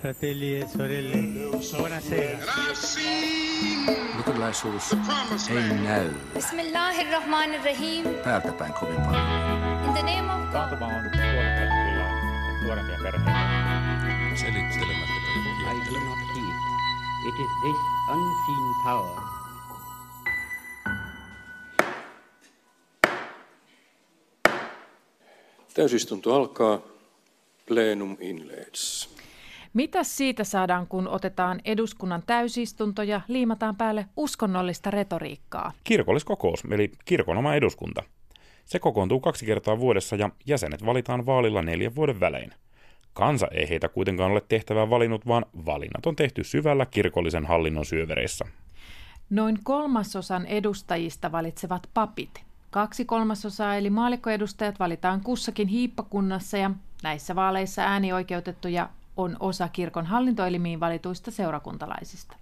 fratelli e sorelle, buonasera. Luterilaisuus ei näy Bismillahirrahmanirrahim. täältä päin kovin paljon. In the name of God. On nuorempia perheitä. Selittelemättä I do not heed. It is this unseen power Täysistunto alkaa. Plenum inleds. Mitä siitä saadaan, kun otetaan eduskunnan täysistunto ja liimataan päälle uskonnollista retoriikkaa? Kirkolliskokous, eli kirkon oma eduskunta. Se kokoontuu kaksi kertaa vuodessa ja jäsenet valitaan vaalilla neljän vuoden välein. Kansa ei heitä kuitenkaan ole tehtävää valinnut, vaan valinnat on tehty syvällä kirkollisen hallinnon syövereissä. Noin kolmasosan edustajista valitsevat papit. Kaksi kolmasosaa eli maallikkoedustajat valitaan kussakin hiippakunnassa ja näissä vaaleissa äänioikeutettuja on osa kirkon hallintoelimiin valituista seurakuntalaisista.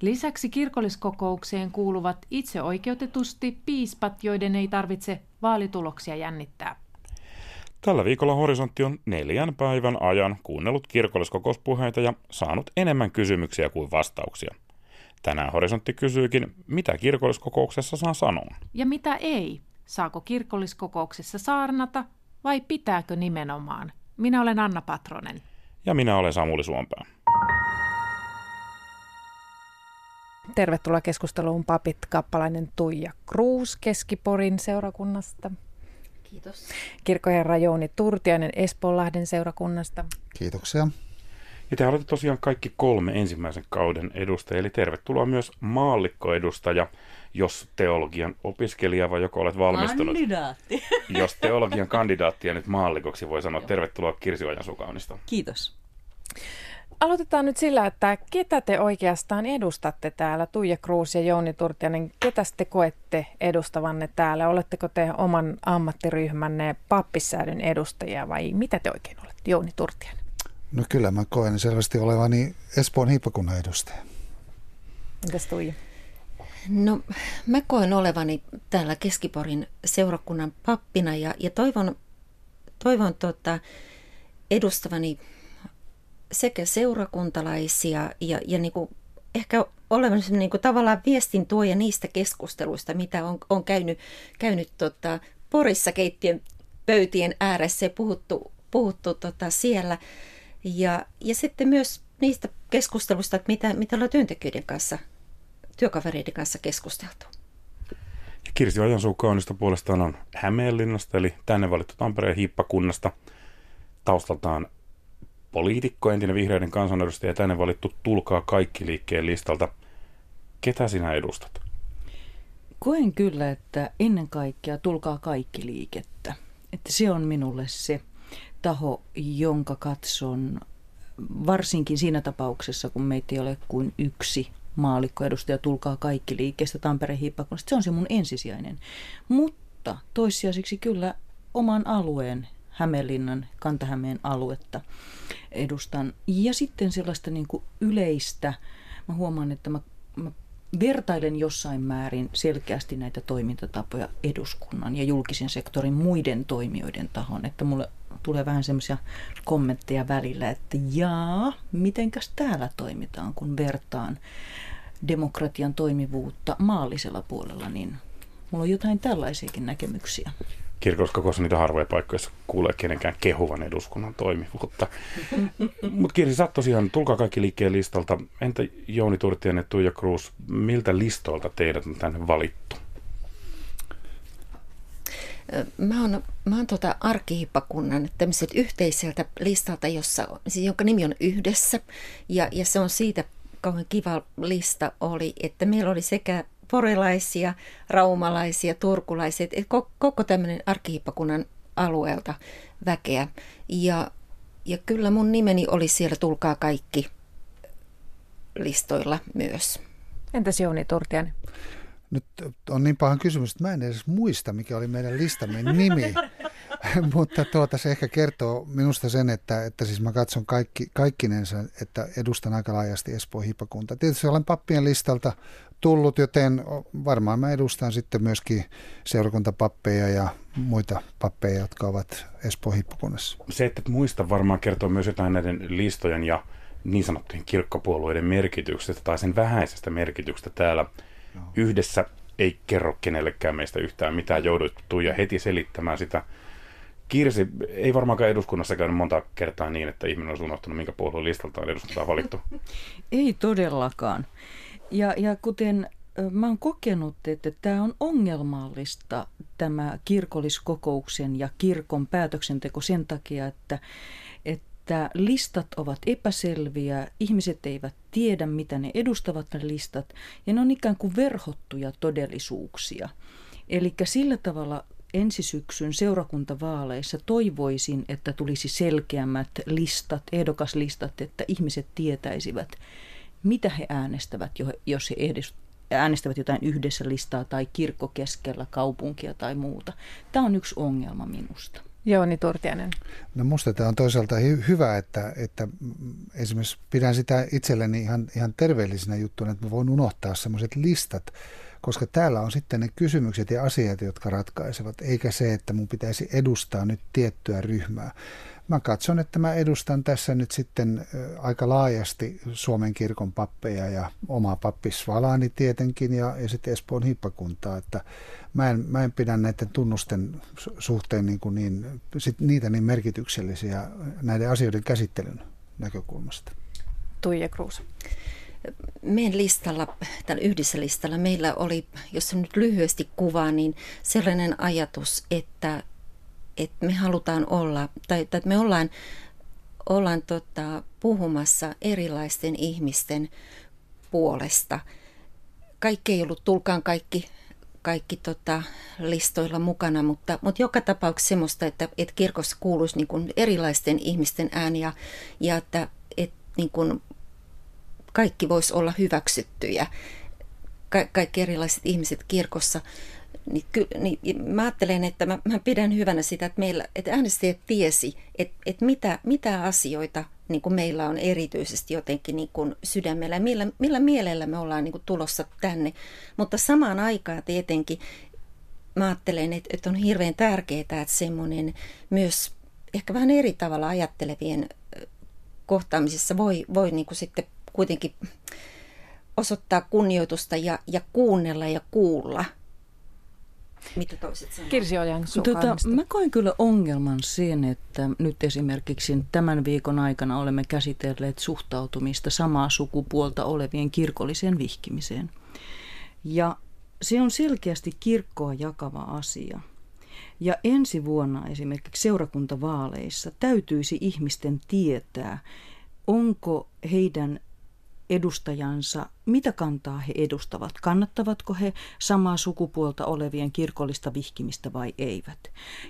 Lisäksi kirkolliskokoukseen kuuluvat itse oikeutetusti piispat, joiden ei tarvitse vaalituloksia jännittää. Tällä viikolla Horisontti on neljän päivän ajan kuunnellut kirkolliskokouspuheita ja saanut enemmän kysymyksiä kuin vastauksia. Tänään Horisontti kysyykin, mitä kirkolliskokouksessa saa sanoa. Ja mitä ei? Saako kirkolliskokouksessa saarnata vai pitääkö nimenomaan? Minä olen Anna Patronen. Ja minä olen Samuli Suompää. Tervetuloa keskusteluun papit kappalainen Tuija Kruus Keskiporin seurakunnasta. Kiitos. Kirkkoherra Jouni Turtiainen Espoonlahden seurakunnasta. Kiitoksia. Ja te olette tosiaan kaikki kolme ensimmäisen kauden edustajia, eli tervetuloa myös maallikkoedustaja, jos teologian opiskelija vai joko olet valmistunut. Kandidaatti. Jos teologian kandidaattia nyt maallikoksi voi sanoa, tervetuloa Kirsi Ojansukaunista. Kiitos. Aloitetaan nyt sillä, että ketä te oikeastaan edustatte täällä, Tuija Kruus ja Jouni Turtiainen, ketä te koette edustavanne täällä? Oletteko te oman ammattiryhmänne pappissäädyn edustajia vai mitä te oikein olette, Jouni Turtiainen? No kyllä mä koen selvästi olevani Espoon hiippakunnan edustaja. Entäs Tuija? No mä koen olevani täällä Keskiporin seurakunnan pappina ja, ja toivon, toivon tota, edustavani sekä seurakuntalaisia ja, ja niinku ehkä olevan niinku tavallaan viestin tuoja niistä keskusteluista, mitä on, on käynyt, käynyt tota, Porissa keittien pöytien ääressä ja puhuttu, puhuttu tota siellä. Ja, ja sitten myös niistä keskusteluista, että mitä, mitä ollaan työntekijöiden kanssa, työkavereiden kanssa keskusteltu. Ja Kirsi Ojansukaunista puolestaan on Hämeenlinnasta, eli tänne valittu Tampereen hiippakunnasta. Taustaltaan poliitikko, entinen vihreiden kansanedustaja, tänne valittu Tulkaa kaikki liikkeen listalta. Ketä sinä edustat? Koen kyllä, että ennen kaikkea tulkaa kaikki liikettä. Että se on minulle se taho, jonka katson varsinkin siinä tapauksessa, kun meitä ei ole kuin yksi maallikkoedustaja, tulkaa kaikki liikkeestä Tampereen hiippakunnasta. Se on se mun ensisijainen. Mutta toissijaiseksi kyllä oman alueen, Hämeenlinnan, Kantahämeen aluetta edustan. Ja sitten sellaista niin kuin yleistä, mä huomaan, että mä, mä vertailen jossain määrin selkeästi näitä toimintatapoja eduskunnan ja julkisen sektorin muiden toimijoiden tahon, että mulle tulee vähän semmoisia kommentteja välillä, että jaa, mitenkäs täällä toimitaan, kun vertaan demokratian toimivuutta maallisella puolella, niin mulla on jotain tällaisiakin näkemyksiä. Kirkolliskokous on niitä harvoja paikkoja, joissa kuulee kenenkään kehuvan eduskunnan toimivuutta. Mutta Kirsi, sä tosiaan, tulkaa kaikki liikkeen listalta. Entä Jouni Turtiainen, Tuija Kruus, miltä listoilta teidät on tänne valittu? Mä oon, mä oon tuota arkihippakunnan tämmöiset yhteiseltä listalta, jossa, siis jonka nimi on Yhdessä. Ja, ja se on siitä kauhean kiva lista oli, että meillä oli sekä porilaisia, raumalaisia, turkulaisia, että koko, tämmöinen arkihippakunnan alueelta väkeä. Ja, ja kyllä mun nimeni oli siellä Tulkaa kaikki listoilla myös. Entäs Jouni Turtiainen? Nyt on niin pahan kysymys, että mä en edes muista, mikä oli meidän listamme nimi. Mutta tuota, se ehkä kertoo minusta sen, että, että siis mä katson kaikki, kaikkinensa, että edustan aika laajasti Espoon hiippakunta. Tietysti olen pappien listalta tullut, joten varmaan mä edustan sitten myöskin seurakuntapappeja ja muita pappeja, jotka ovat Espoon hiippakunnassa. Se, että muista varmaan kertoo myös jotain näiden listojen ja niin sanottujen kirkkopuolueiden merkityksestä tai sen vähäisestä merkityksestä täällä no. yhdessä ei kerro kenellekään meistä yhtään mitään. Jouduttu ja heti selittämään sitä. Kirsi, ei varmaankaan eduskunnassa käynyt monta kertaa niin, että ihminen olisi unohtanut, minkä puolueen listalta on eduskuntaa valittu. Ei todellakaan. Ja, ja kuten mä oon kokenut, että tämä on ongelmallista, tämä kirkolliskokouksen ja kirkon päätöksenteko sen takia, että, että listat ovat epäselviä, ihmiset eivät tiedä, mitä ne edustavat ne listat, ja ne on ikään kuin verhottuja todellisuuksia. Eli sillä tavalla ensi syksyn seurakuntavaaleissa toivoisin, että tulisi selkeämmät listat, ehdokaslistat, että ihmiset tietäisivät, mitä he äänestävät, jos he äänestävät jotain yhdessä listaa tai kirkko keskellä kaupunkia tai muuta. Tämä on yksi ongelma minusta. Jouni Turtianen. No musta tämä on toisaalta hy- hyvä, että, että esimerkiksi pidän sitä itselleni ihan, ihan terveellisenä juttuna, että mä voin unohtaa semmoiset listat, koska täällä on sitten ne kysymykset ja asiat, jotka ratkaisevat, eikä se, että mun pitäisi edustaa nyt tiettyä ryhmää. Mä katson, että mä edustan tässä nyt sitten aika laajasti Suomen kirkon pappeja ja omaa pappisvalaani tietenkin ja, ja sitten Espoon hippakuntaa, että mä en, mä en pidä näiden tunnusten suhteen niin, kuin niin sit niitä niin merkityksellisiä näiden asioiden käsittelyn näkökulmasta. Tuija Kruus meidän listalla, tällä yhdessä listalla, meillä oli, jos nyt lyhyesti kuvaa, niin sellainen ajatus, että, että me halutaan olla, tai, että me ollaan, ollaan tota, puhumassa erilaisten ihmisten puolesta. Kaikki ei ollut tulkaan kaikki, kaikki tota, listoilla mukana, mutta, mutta joka tapauksessa semmoista, että, että kirkossa kuuluisi niin kuin erilaisten ihmisten ääni ja, ja että, että niin kuin kaikki voisi olla hyväksyttyjä, Ka- kaikki erilaiset ihmiset kirkossa. Niin, ky, niin mä ajattelen, että mä, mä pidän hyvänä sitä, että, meillä, että äänestäjät tiesi, että, että mitä, mitä asioita niin kuin meillä on erityisesti jotenkin niin kuin sydämellä, millä, millä mielellä me ollaan niin kuin tulossa tänne. Mutta samaan aikaan tietenkin mä ajattelen, että, että on hirveän tärkeää, että semmoinen myös ehkä vähän eri tavalla ajattelevien kohtaamisessa voi, voi niin kuin sitten kuitenkin osoittaa kunnioitusta ja, ja kuunnella ja kuulla mitä toiset sanoo. Kirsi Ojan, tota, Mä koin kyllä ongelman sen, että nyt esimerkiksi tämän viikon aikana olemme käsitelleet suhtautumista samaa sukupuolta olevien kirkolliseen vihkimiseen. Ja se on selkeästi kirkkoa jakava asia. Ja ensi vuonna esimerkiksi seurakuntavaaleissa täytyisi ihmisten tietää, onko heidän edustajansa, mitä kantaa he edustavat. Kannattavatko he samaa sukupuolta olevien kirkollista vihkimistä vai eivät.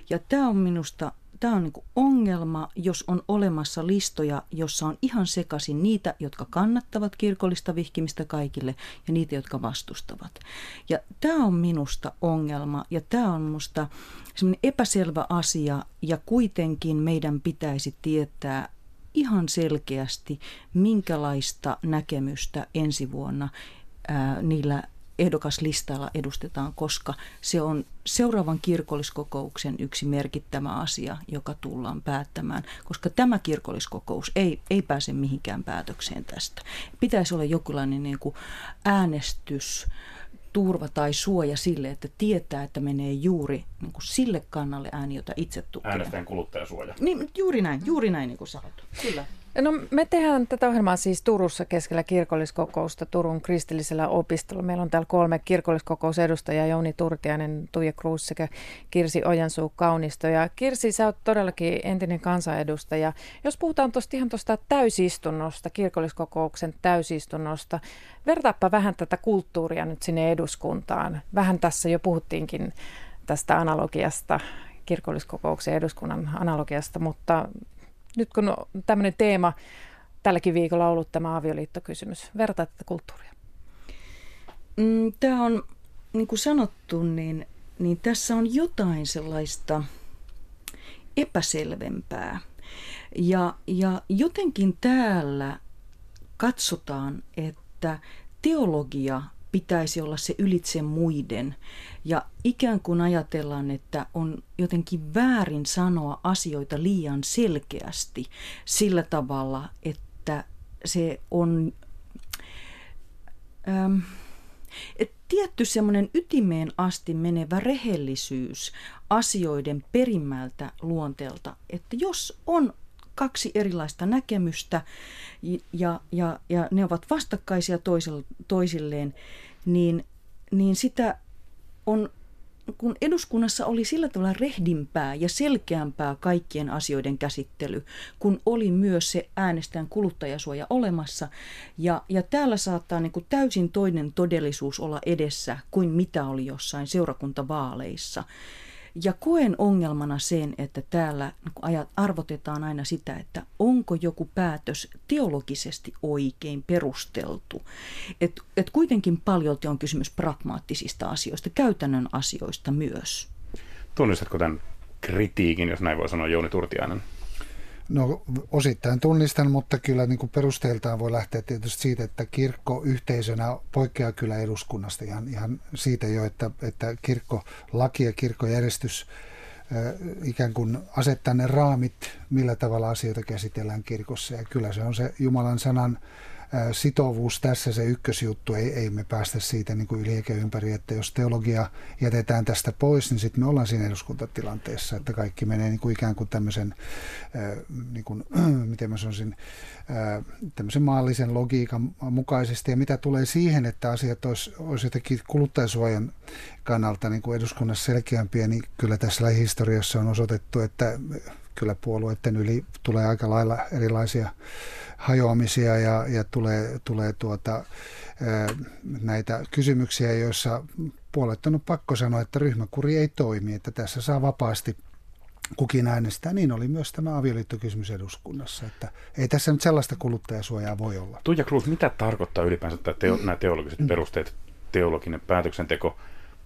Ja tämä on minusta tämä on niin ongelma, jos on olemassa listoja, jossa on ihan sekaisin niitä, jotka kannattavat kirkollista vihkimistä kaikille ja niitä, jotka vastustavat. Ja tämä on minusta ongelma ja tämä on minusta semmoinen epäselvä asia ja kuitenkin meidän pitäisi tietää, ihan selkeästi, minkälaista näkemystä ensi vuonna ää, niillä ehdokaslistalla edustetaan, koska se on seuraavan kirkolliskokouksen yksi merkittävä asia, joka tullaan päättämään, koska tämä kirkolliskokous ei, ei pääse mihinkään päätökseen tästä. Pitäisi olla jokinlainen niin kuin äänestys turva tai suoja sille, että tietää, että menee juuri niin kuin sille kannalle ääni, jota itse tukee. Äänestäjän kuluttajasuoja. Niin, juuri näin, juuri näin niin kuin sanottu. Kyllä. No, me tehdään tätä ohjelmaa siis Turussa keskellä kirkolliskokousta Turun kristillisellä opistolla. Meillä on täällä kolme kirkolliskokousedustajaa, Jouni Turtiainen, Tuija Kruus sekä Kirsi Ojansuu Kaunisto. Ja Kirsi, sä oot todellakin entinen kansanedustaja. Jos puhutaan tuosta ihan tuosta täysistunnosta, kirkolliskokouksen täysistunnosta, vertaappa vähän tätä kulttuuria nyt sinne eduskuntaan. Vähän tässä jo puhuttiinkin tästä analogiasta, kirkolliskokouksen eduskunnan analogiasta, mutta nyt kun tämmöinen teema tälläkin viikolla on ollut tämä avioliittokysymys, vertaa tätä kulttuuria. Mm, tämä on, niin kuin sanottu, niin, niin tässä on jotain sellaista epäselvempää. Ja, ja jotenkin täällä katsotaan, että teologia pitäisi olla se ylitse muiden. Ja ikään kuin ajatellaan, että on jotenkin väärin sanoa asioita liian selkeästi sillä tavalla, että se on ähm, et tietty semmoinen ytimeen asti menevä rehellisyys asioiden perimmältä luonteelta, että jos on kaksi erilaista näkemystä ja, ja, ja ne ovat vastakkaisia toisilleen, niin, niin sitä on kun eduskunnassa oli sillä tavalla rehdimpää ja selkeämpää kaikkien asioiden käsittely, kun oli myös se äänestäjän kuluttajasuoja olemassa. Ja, ja täällä saattaa niin kuin täysin toinen todellisuus olla edessä kuin mitä oli jossain seurakuntavaaleissa. Ja koen ongelmana sen, että täällä arvotetaan aina sitä, että onko joku päätös teologisesti oikein perusteltu. Että et kuitenkin paljolti on kysymys pragmaattisista asioista, käytännön asioista myös. Tunnistatko tämän kritiikin, jos näin voi sanoa, Jouni Turtiainen? No osittain tunnistan, mutta kyllä niin kuin perusteeltaan voi lähteä tietysti siitä, että kirkko yhteisönä poikkeaa kyllä eduskunnasta ihan, ihan siitä jo, että, että kirkkolaki ja kirkkojärjestys ikään kuin asettaa ne raamit, millä tavalla asioita käsitellään kirkossa. Ja kyllä se on se Jumalan sanan sitovuus tässä se ykkösjuttu, ei, ei me päästä siitä niin kuin yli eikä ympäri, että jos teologia jätetään tästä pois, niin sitten me ollaan siinä eduskuntatilanteessa, että kaikki menee niin kuin ikään kuin tämmöisen, niin kuin, miten mä sanoisin, tämmöisen maallisen logiikan mukaisesti. Ja mitä tulee siihen, että asiat olisi, olisi jotenkin kuluttajasuojan kannalta niin kuin eduskunnassa selkeämpiä, niin kyllä tässä lähihistoriassa on osoitettu, että kyllä puolueiden yli tulee aika lailla erilaisia hajoamisia ja, ja tulee, tulee tuota, näitä kysymyksiä, joissa puolet on pakko sanoa, että ryhmäkuri ei toimi, että tässä saa vapaasti kukin äänestää. Niin oli myös tämä avioliittokysymys eduskunnassa, että ei tässä nyt sellaista kuluttajasuojaa voi olla. Tuija Kruus, mitä tarkoittaa ylipäänsä teo, nämä teologiset perusteet, teologinen päätöksenteko?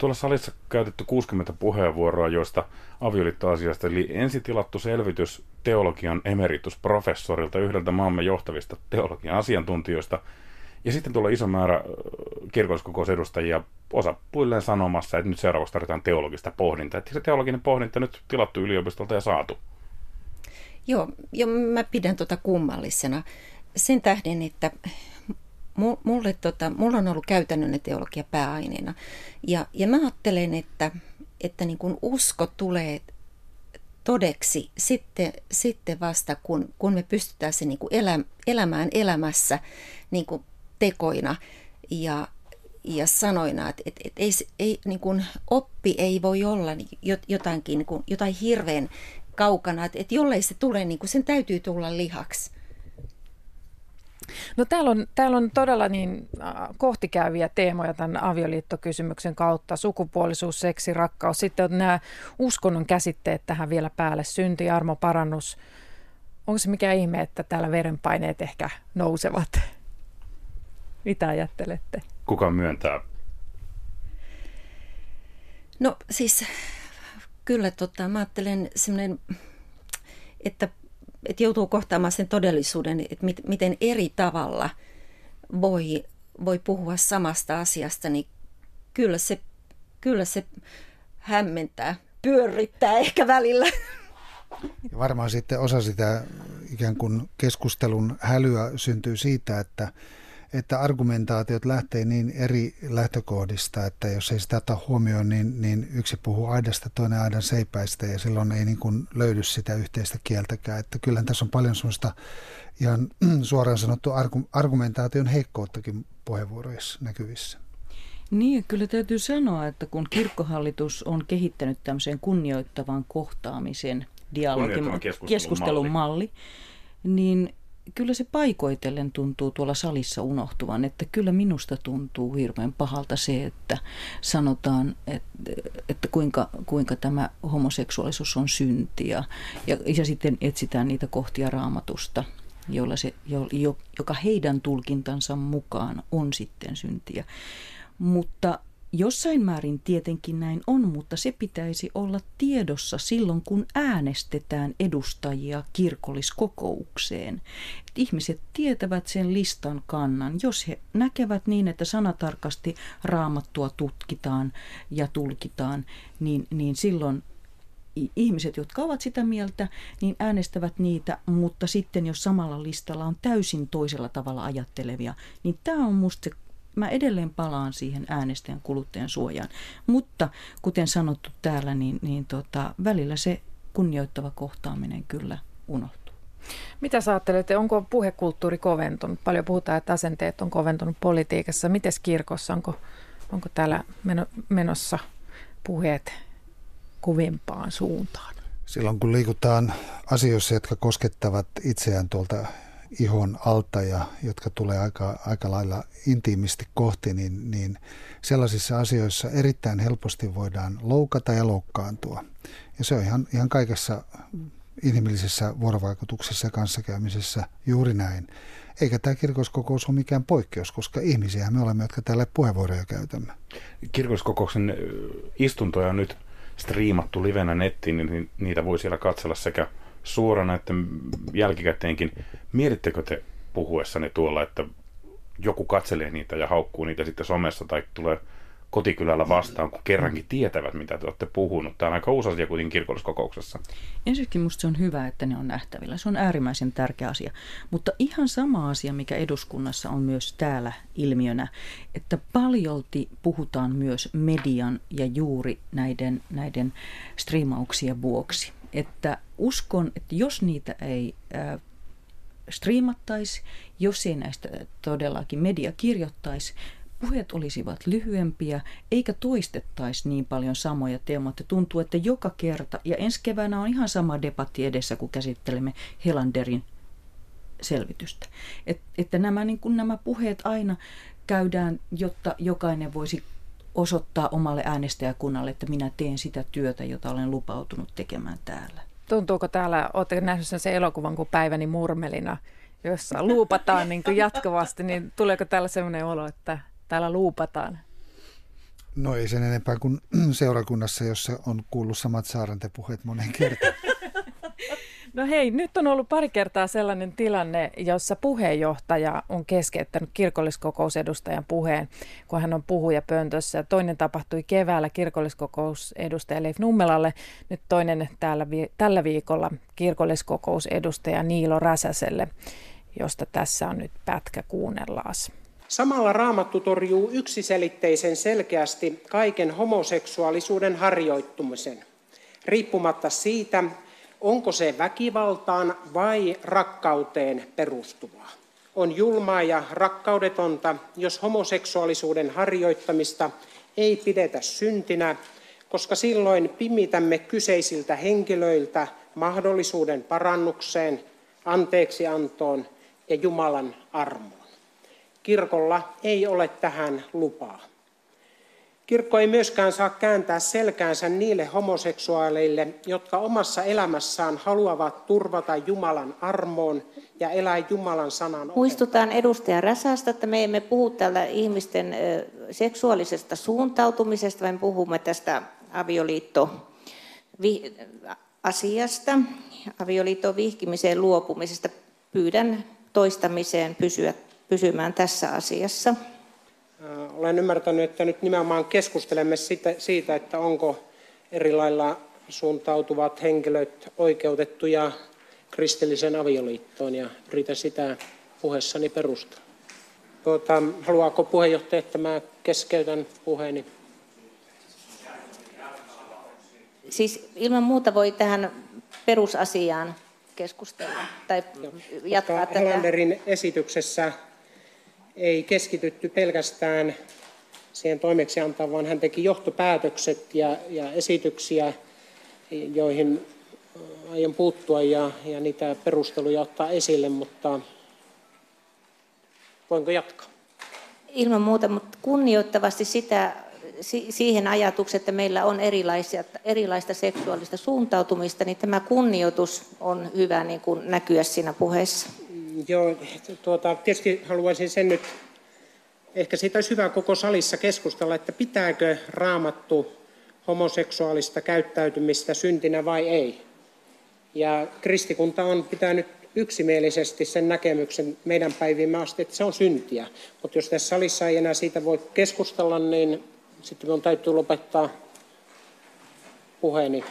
Tuolla salissa käytetty 60 puheenvuoroa, joista avioliittoasiasta, eli ensin tilattu selvitys teologian emeritusprofessorilta, yhdeltä maamme johtavista teologian asiantuntijoista, ja sitten tuolla iso määrä kirkolliskokousedustajia osa puilleen sanomassa, että nyt seuraavaksi tarvitaan teologista pohdintaa. Että se teologinen pohdinta nyt tilattu yliopistolta ja saatu. Joo, jo mä pidän tuota kummallisena sen tähden, että mulle, tota, mulla on ollut käytännön teologia pääaineena. Ja, ja mä ajattelen, että, että niin kun usko tulee todeksi sitten, sitten vasta, kun, kun me pystytään se niin elä, elämään elämässä niin kuin tekoina ja, ja sanoina, että, että, että ei, ei, niin oppi ei voi olla jotainkin, niin kuin, jotain hirveän kaukana, että, että jollei se tule, niin sen täytyy tulla lihaksi. No täällä on, täällä on todella niin äh, kohtikäyviä teemoja tämän avioliittokysymyksen kautta. Sukupuolisuus, seksi, rakkaus. Sitten on nämä uskonnon käsitteet tähän vielä päälle. Synti, armo, parannus. Onko se mikä ihme, että täällä verenpaineet ehkä nousevat? Mitä ajattelette? Kuka myöntää? No siis kyllä tota, mä ajattelen semmoinen, että että joutuu kohtaamaan sen todellisuuden, että mit, miten eri tavalla voi, voi puhua samasta asiasta, niin kyllä se, kyllä se hämmentää, pyörrittää ehkä välillä. Ja varmaan sitten osa sitä ikään kuin keskustelun hälyä syntyy siitä, että että argumentaatiot lähtee niin eri lähtökohdista, että jos ei sitä ota huomioon, niin, niin yksi puhuu aidasta, toinen aidan seipäistä ja silloin ei niin kuin löydy sitä yhteistä kieltäkään. Että kyllähän tässä on paljon sellaista ihan suoraan sanottu argumentaation heikkouttakin puheenvuoroissa näkyvissä. Niin, kyllä täytyy sanoa, että kun kirkkohallitus on kehittänyt tämmöisen kunnioittavan kohtaamisen dialogin, keskustelun malli, niin kyllä se paikoitellen tuntuu tuolla salissa unohtuvan, että kyllä minusta tuntuu hirveän pahalta se, että sanotaan, että, että kuinka, kuinka tämä homoseksuaalisuus on syntiä ja, ja sitten etsitään niitä kohtia raamatusta, jolla se, jo, joka heidän tulkintansa mukaan on sitten syntiä. Mutta Jossain määrin tietenkin näin on, mutta se pitäisi olla tiedossa silloin, kun äänestetään edustajia kirkolliskokoukseen. Et ihmiset tietävät sen listan kannan. Jos he näkevät niin, että sanatarkasti raamattua tutkitaan ja tulkitaan, niin, niin silloin ihmiset, jotka ovat sitä mieltä, niin äänestävät niitä, mutta sitten jos samalla listalla on täysin toisella tavalla ajattelevia, niin tämä on musta se mä edelleen palaan siihen äänestäjän kuluttajan suojaan. Mutta kuten sanottu täällä, niin, niin tota, välillä se kunnioittava kohtaaminen kyllä unohtuu. Mitä sä ajattelette, onko puhekulttuuri koventunut? Paljon puhutaan, että asenteet on koventunut politiikassa. Miten kirkossa, onko, onko täällä menossa puheet kovimpaan suuntaan? Silloin kun liikutaan asioissa, jotka koskettavat itseään tuolta ihon alta ja jotka tulee aika, aika lailla intiimisti kohti, niin, niin sellaisissa asioissa erittäin helposti voidaan loukata ja loukkaantua. Ja se on ihan, ihan kaikessa inhimillisessä vuorovaikutuksessa ja kanssakäymisessä juuri näin. Eikä tämä kirkoskokous ole mikään poikkeus, koska ihmisiä me olemme, jotka tälle puheenvuoroja käytämme. Kirkoskokouksen istuntoja on nyt striimattu livenä nettiin, niin niitä voi siellä katsella sekä suorana että jälkikäteenkin. Mietittekö te puhuessanne tuolla, että joku katselee niitä ja haukkuu niitä sitten somessa tai tulee kotikylällä vastaan, kun kerrankin tietävät, mitä te olette puhunut. Tämä on aika uusi asia kuitenkin kirkolliskokouksessa. Ensinnäkin minusta se on hyvä, että ne on nähtävillä. Se on äärimmäisen tärkeä asia. Mutta ihan sama asia, mikä eduskunnassa on myös täällä ilmiönä, että paljolti puhutaan myös median ja juuri näiden, näiden striimauksien vuoksi. Että uskon, että jos niitä ei äh, striimattaisi, jos ei näistä todellakin media kirjoittaisi, puheet olisivat lyhyempiä, eikä toistettaisi niin paljon samoja teemoja. Tuntuu, että joka kerta, ja ensi keväänä on ihan sama debatti edessä, kun käsittelemme Helanderin selvitystä. Et, että nämä, niin kun nämä puheet aina käydään, jotta jokainen voisi osoittaa omalle äänestäjäkunnalle, että minä teen sitä työtä, jota olen lupautunut tekemään täällä. Tuntuuko täällä, oletteko nähnyt sen elokuvan kuin Päiväni murmelina, jossa luupataan niin kuin jatkuvasti, niin tuleeko täällä sellainen olo, että täällä luupataan? No ei sen enempää kuin seurakunnassa, jossa on kuullut samat saarantepuheet monen kertaan. No hei, nyt on ollut pari kertaa sellainen tilanne, jossa puheenjohtaja on keskeyttänyt kirkolliskokousedustajan puheen, kun hän on puhuja pöntössä. Toinen tapahtui keväällä kirkolliskokousedustaja Leif Nummelalle, nyt toinen täällä, tällä viikolla kirkolliskokousedustaja Niilo Räsäselle, josta tässä on nyt pätkä kuunnellaas. Samalla raamattu torjuu yksiselitteisen selkeästi kaiken homoseksuaalisuuden harjoittumisen, riippumatta siitä, onko se väkivaltaan vai rakkauteen perustuvaa. On julmaa ja rakkaudetonta, jos homoseksuaalisuuden harjoittamista ei pidetä syntinä, koska silloin pimitämme kyseisiltä henkilöiltä mahdollisuuden parannukseen, anteeksiantoon ja Jumalan armoon. Kirkolla ei ole tähän lupaa. Kirkko ei myöskään saa kääntää selkäänsä niille homoseksuaaleille, jotka omassa elämässään haluavat turvata Jumalan armoon ja elää Jumalan sanan Muistutan edustaja Räsästä, että me emme puhu täällä ihmisten seksuaalisesta suuntautumisesta, vaan puhumme tästä avioliitto asiasta, avioliiton vihkimiseen luopumisesta. Pyydän toistamiseen pysyä, pysymään tässä asiassa. Olen ymmärtänyt, että nyt nimenomaan keskustelemme siitä, että onko eri lailla suuntautuvat henkilöt oikeutettuja kristilliseen avioliittoon ja yritän sitä puheessani perustaa. Tuota, haluaako puheenjohtaja, että mä keskeytän puheeni? Siis ilman muuta voi tähän perusasiaan keskustella tai jatkaa tätä. Helanderin esityksessä ei keskitytty pelkästään siihen toimeksiantaan, vaan hän teki johtopäätökset ja, ja esityksiä, joihin aion puuttua ja, ja niitä perusteluja ottaa esille, mutta voinko jatkaa? Ilman muuta, mutta kunnioittavasti sitä, siihen ajatukseen, että meillä on erilaisia, erilaista seksuaalista suuntautumista, niin tämä kunnioitus on hyvä niin kuin näkyä siinä puheessa. Joo, tuota, tietysti haluaisin sen nyt, ehkä siitä olisi hyvä koko salissa keskustella, että pitääkö raamattu homoseksuaalista käyttäytymistä syntinä vai ei. Ja kristikunta on pitänyt yksimielisesti sen näkemyksen meidän päiviin asti, että se on syntiä. Mutta jos tässä salissa ei enää siitä voi keskustella, niin sitten minun täytyy lopettaa puheeni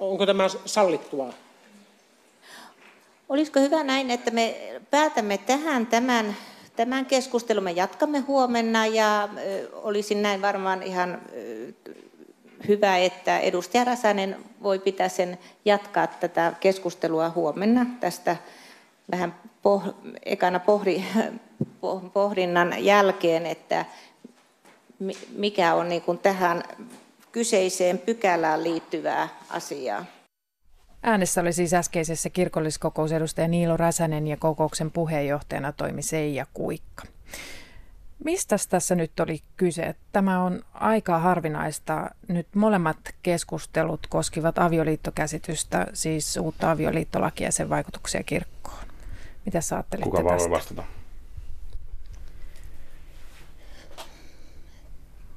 onko tämä sallittua? Olisiko hyvä näin, että me päätämme tähän tämän, tämän keskustelun, me jatkamme huomenna ja olisi näin varmaan ihan hyvä, että edustaja Räsänen voi pitää sen jatkaa tätä keskustelua huomenna tästä vähän poh, ekana pohdi, pohdinnan jälkeen, että mikä on niin kuin tähän kyseiseen pykälään liittyvää asiaa. Äänessä oli siis äskeisessä kirkolliskokousedustaja Niilo Räsänen ja kokouksen puheenjohtajana toimi Seija Kuikka. Mistä tässä nyt oli kyse? Tämä on aika harvinaista. Nyt molemmat keskustelut koskivat avioliittokäsitystä, siis uutta avioliittolakia ja sen vaikutuksia kirkkoon. Mitä sä ajattelitte Kuka tästä? voi vastata?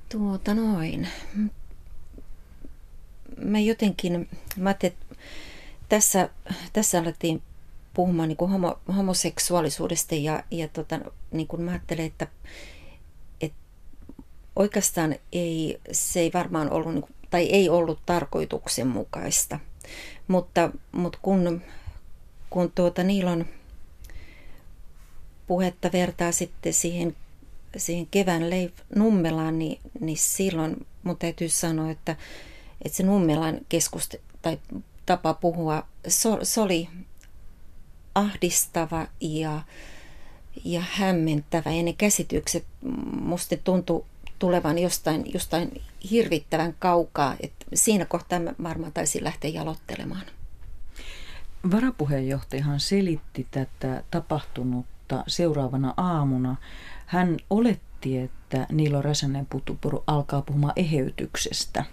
Tuota noin. Mä jotenkin, mä ajattelin, että tässä, tässä alettiin puhumaan niin kuin homo, homoseksuaalisuudesta ja, ja tota, niin kuin mä ajattelen, että, että oikeastaan ei, se ei varmaan ollut, niin kuin, tai ei ollut tarkoituksenmukaista. Mutta, mutta kun, kun tuota Niilon puhetta vertaa sitten siihen, siihen kevään Leif Nummelaan, niin, niin silloin mun täytyy sanoa, että, että se Nummelan keskust tai tapa puhua, se, se oli ahdistava ja, ja hämmentävä. Ja ne käsitykset musta tuntui tulevan jostain, jostain hirvittävän kaukaa. Et siinä kohtaa mä varmaan taisin lähteä jalottelemaan. Varapuheenjohtajahan selitti tätä tapahtunutta seuraavana aamuna. Hän oletti, että Niilo Räsänen Putupuru alkaa puhumaan eheytyksestä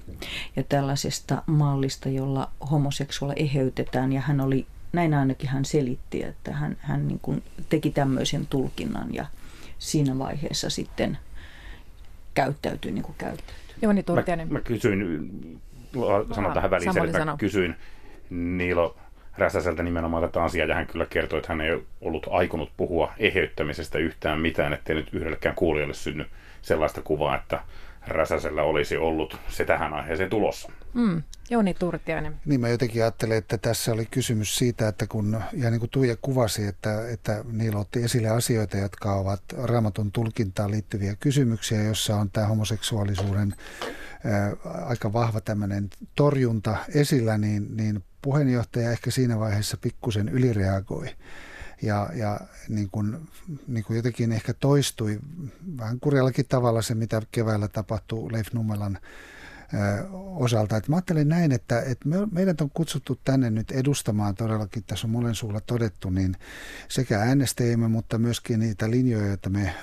ja tällaisesta mallista, jolla homoseksuaali eheytetään. Ja hän oli näin ainakin hän selitti, että hän, hän niin kuin teki tämmöisen tulkinnan ja siinä vaiheessa sitten käyttäytyi niin kuin käyttäytyi. Jouni Turtiainen. Mä, mä kysyin, sanon tähän väliin sen, että mä kysyin Niilo Räsäseltä nimenomaan tätä asiaa, ja hän kyllä kertoi, että hän ei ollut aikonut puhua eheyttämisestä yhtään mitään, ettei nyt yhdellekään kuulijalle synny sellaista kuvaa, että Räsäsellä olisi ollut se tähän aiheeseen tulossa. Mm. Jouni Turtiainen. Niin mä jotenkin ajattelen, että tässä oli kysymys siitä, että kun, ja niin kuin Tuija kuvasi, että, että niillä otti esille asioita, jotka ovat raamatun tulkintaan liittyviä kysymyksiä, jossa on tämä homoseksuaalisuuden ää, aika vahva tämmöinen torjunta esillä, niin, niin puheenjohtaja ehkä siinä vaiheessa pikkusen ylireagoi ja, ja niin kuin, niin kuin jotenkin ehkä toistui vähän kurjallakin tavalla se, mitä keväällä tapahtui Leif Nummelan osalta. Et mä ajattelen näin, että, että me, meidät on kutsuttu tänne nyt edustamaan todellakin, tässä on monen suulla todettu, niin sekä äänestäjimme, mutta myöskin niitä linjoja, joita me,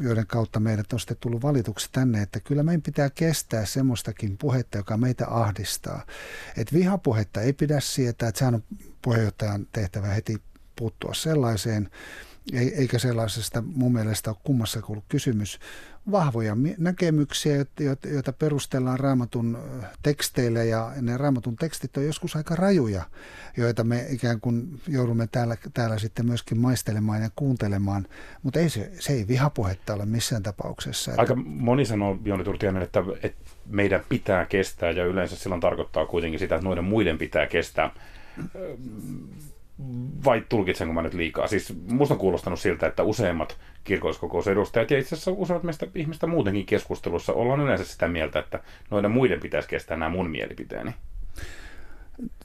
joiden kautta meidät on sitten tullut valituksi tänne, että kyllä meidän pitää kestää semmoistakin puhetta, joka meitä ahdistaa. Että vihapuhetta ei pidä sietää, että sehän on puheenjohtajan tehtävä heti puuttua sellaiseen, eikä sellaisesta mun mielestä ole kummassa ollut kysymys. Vahvoja näkemyksiä, joita perustellaan raamatun teksteillä ja ne raamatun tekstit on joskus aika rajuja, joita me ikään kuin joudumme täällä, täällä sitten myöskin maistelemaan ja kuuntelemaan, mutta ei se, se ei vihapuhetta ole missään tapauksessa. Aika moni sanoo, Joni Turtianen, että, että meidän pitää kestää ja yleensä silloin tarkoittaa kuitenkin sitä, että noiden muiden pitää kestää vai tulkitsenko mä nyt liikaa? Siis musta on kuulostanut siltä, että useimmat kirkolliskokousedustajat ja itse asiassa useimmat meistä ihmistä muutenkin keskustelussa ollaan yleensä sitä mieltä, että noiden muiden pitäisi kestää nämä mun mielipiteeni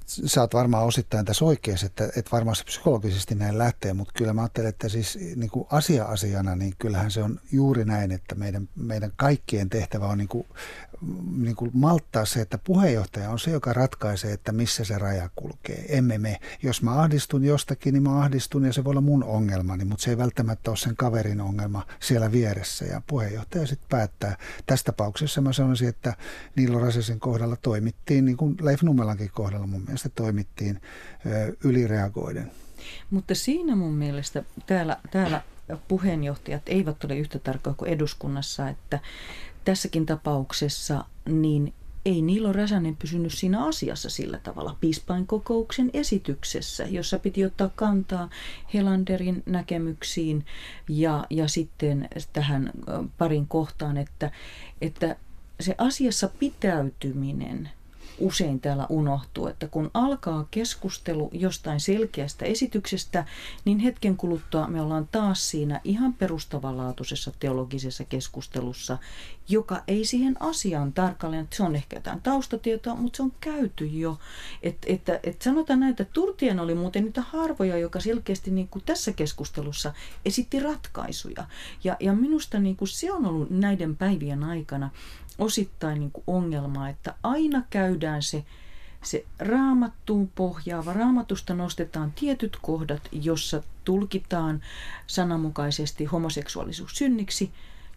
sä oot varmaan osittain tässä oikeassa, että, että varmaan se psykologisesti näin lähtee, mutta kyllä mä ajattelen, että siis niin kuin asia-asiana, niin kyllähän se on juuri näin, että meidän, meidän kaikkien tehtävä on niin kuin, niin kuin malttaa se, että puheenjohtaja on se, joka ratkaisee, että missä se raja kulkee. Emme me. Jos mä ahdistun jostakin, niin mä ahdistun ja se voi olla mun ongelmani, mutta se ei välttämättä ole sen kaverin ongelma siellä vieressä ja puheenjohtaja sitten päättää. Tässä tapauksessa mä sanoisin, että Niilo Rasesen kohdalla toimittiin, niin kuin Leif Nummelankin kohdalla mun mielestä mielestä toimittiin ylireagoiden. Mutta siinä mun mielestä täällä, täällä puheenjohtajat eivät ole yhtä tarkkoja kuin eduskunnassa, että tässäkin tapauksessa niin ei Niilo Räsänen pysynyt siinä asiassa sillä tavalla piispain kokouksen esityksessä, jossa piti ottaa kantaa Helanderin näkemyksiin ja, ja sitten tähän parin kohtaan, että, että se asiassa pitäytyminen usein täällä unohtuu, että kun alkaa keskustelu jostain selkeästä esityksestä, niin hetken kuluttua me ollaan taas siinä ihan perustavanlaatuisessa teologisessa keskustelussa, joka ei siihen asiaan tarkalleen, että se on ehkä jotain taustatietoa, mutta se on käyty jo. Et, että, et sanotaan näin, että Turtien oli muuten niitä harvoja, joka selkeästi niin kuin tässä keskustelussa esitti ratkaisuja. Ja, ja minusta niin kuin se on ollut näiden päivien aikana osittain niin kuin ongelma, että aina käydään se, se raamattuun pohjaava. Raamatusta nostetaan tietyt kohdat, jossa tulkitaan sananmukaisesti homoseksuaalisuus synniksi,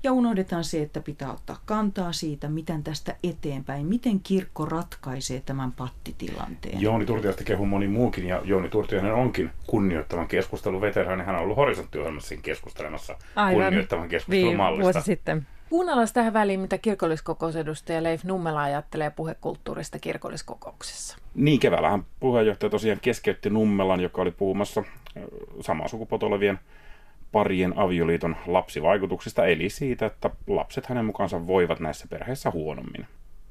ja unohdetaan se, että pitää ottaa kantaa siitä, miten tästä eteenpäin, miten kirkko ratkaisee tämän pattitilanteen. Jouni Turtiasta kehu moni muukin, ja Jouni Turtiainen onkin kunnioittavan keskustelun veteraani. Hän on ollut horisonttiohjelmassa keskustelemassa Aivan. kunnioittavan keskustelun mallista. vuosi sitten. Kuunnellaan tähän väliin, mitä kirkolliskokousedustaja Leif Nummela ajattelee puhekulttuurista kirkolliskokouksessa. Niin, keväällähän puheenjohtaja tosiaan keskeytti Nummelan, joka oli puhumassa ö, samaa sukupuolta olevien parien avioliiton lapsivaikutuksista, eli siitä, että lapset hänen mukaansa voivat näissä perheissä huonommin.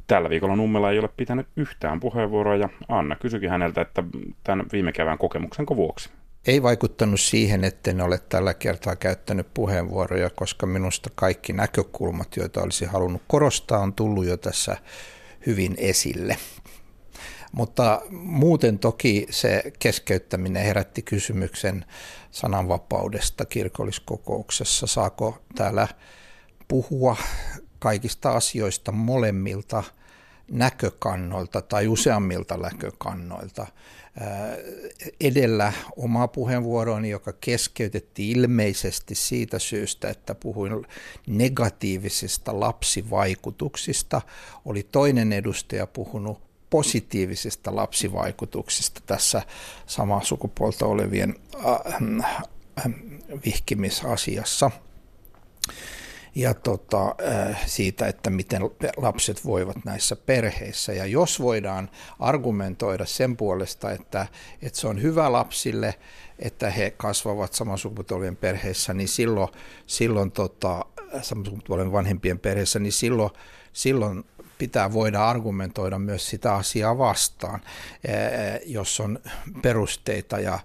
Tällä viikolla Nummela ei ole pitänyt yhtään puheenvuoroa ja Anna kysyikin häneltä, että tämän viime kevään kokemuksenko vuoksi. Ei vaikuttanut siihen, että en ole tällä kertaa käyttänyt puheenvuoroja, koska minusta kaikki näkökulmat, joita olisi halunnut korostaa, on tullut jo tässä hyvin esille. Mutta muuten toki se keskeyttäminen herätti kysymyksen sananvapaudesta kirkolliskokouksessa. Saako täällä puhua kaikista asioista molemmilta näkökannoilta tai useammilta näkökannoilta. Edellä oma puheenvuoroni, joka keskeytettiin ilmeisesti siitä syystä, että puhuin negatiivisista lapsivaikutuksista, oli toinen edustaja puhunut positiivisista lapsivaikutuksista tässä samaa sukupuolta olevien vihkimisasiassa ja tota, siitä, että miten lapset voivat näissä perheissä. Ja jos voidaan argumentoida sen puolesta, että, että se on hyvä lapsille, että he kasvavat samansukupuolien perheissä, niin silloin, silloin tota, samansukupuolen vanhempien perheissä, niin silloin, silloin pitää voida argumentoida myös sitä asiaa vastaan, jos on perusteita ja